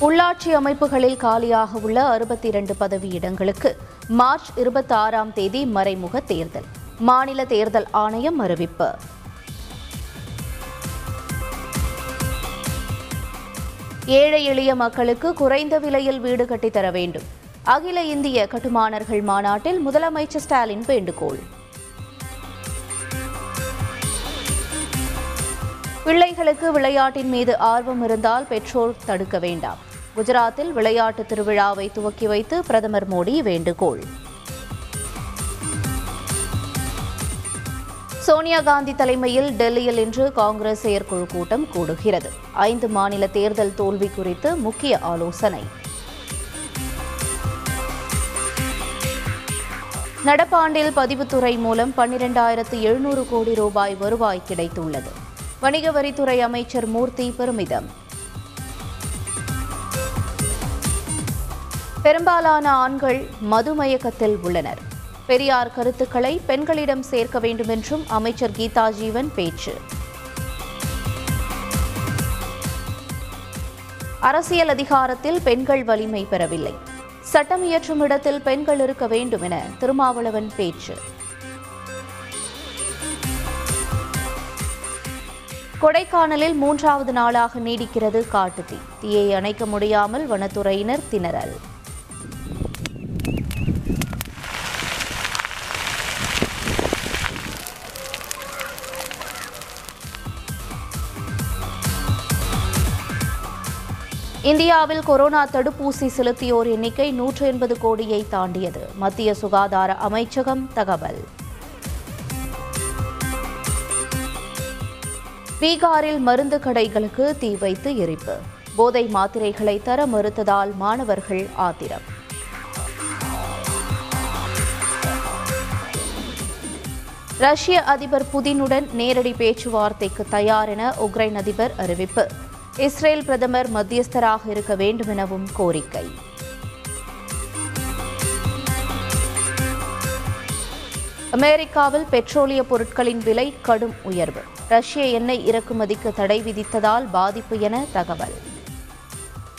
உள்ளாட்சி அமைப்புகளில் காலியாக உள்ள அறுபத்தி இரண்டு பதவியிடங்களுக்கு மார்ச் இருபத்தி ஆறாம் தேதி மறைமுக தேர்தல். மாநில தேர்தல் ஆணையம் அறிவிப்பு. ஏழை எளிய மக்களுக்கு குறைந்த விலையில் வீடு கட்டித் தர வேண்டும். அகில இந்திய கட்டுமானர்கள் மாநாட்டில் முதலமைச்சர் ஸ்டாலின் வேண்டுகோள். பிள்ளைகளுக்கு விளையாட்டின் மீது ஆர்வம் இருந்தால் பெற்றோர் தடுக்க வேண்டாம். குஜராத்தில் விளையாட்டு திருவிழாவை துவக்கி வைத்து பிரதமர் மோடி வேண்டுகோள். சோனியா காந்தி தலைமையில் டெல்லியில் இன்று காங்கிரஸ் செயற்குழு கூட்டம் கூடுகிறது. ஐந்து மாநில தேர்தல் தோல்வி குறித்து முக்கிய ஆலோசனை. நடப்பாண்டில் பதிவுத்துறை மூலம் பன்னிரெண்டாயிரத்து எழுநூறு கோடி ரூபாய் வருவாய் கிடைத்துள்ளது. வணிக வரித்துறை அமைச்சர் மூர்த்தி பெருமிதம். பெரும்பாலான ஆண்கள் மதுமயக்கத்தில் உள்ளனர். பெரியார் கருத்துக்களை பெண்களிடம் சேர்க்க வேண்டும் என்றும் அமைச்சர் கீதா ஜீவன் பேச்சு. அரசியல் அதிகாரத்தில் பெண்கள் வலிமை பெறவில்லை. சட்டம் இயற்றும் இடத்தில் பெண்கள் இருக்க வேண்டும் என திருமாவளவன் பேச்சு. கொடைக்கானலில் மூன்றாவது நாளாக நீடிக்கிறது காட்டுத்தீ. தீயை அணைக்க முடியாமல் வனத்துறையினர் திணறல். இந்தியாவில் கொரோனா தடுப்பூசி செலுத்தியோர் எண்ணிக்கை நூற்று எண்பது கோடியை தாண்டியது. மத்திய சுகாதார அமைச்சகம் தகவல். பீகாரில் மருந்து கடைகளுக்கு தீ வைத்து எரிப்பு. போதை மாத்திரைகளை தர மறுத்ததால் மாணவர்கள் ஆத்திரம். ரஷ்ய அதிபர் புதினுடன் நேரடி பேச்சுவார்த்தைக்கு தயார் என உக்ரைன் அதிபர் அறிவிப்பு. இஸ்ரேல் பிரதமர் மத்தியஸ்தராக இருக்க வேண்டும் எனவும் கோரிக்கை. அமெரிக்காவில் பெட்ரோலிய பொருட்களின் விலை கடும் உயர்வு. ரஷ்ய எண்ணெய் இறக்குமதிக்கு தடை விதித்ததால் பாதிப்பு என தகவல்.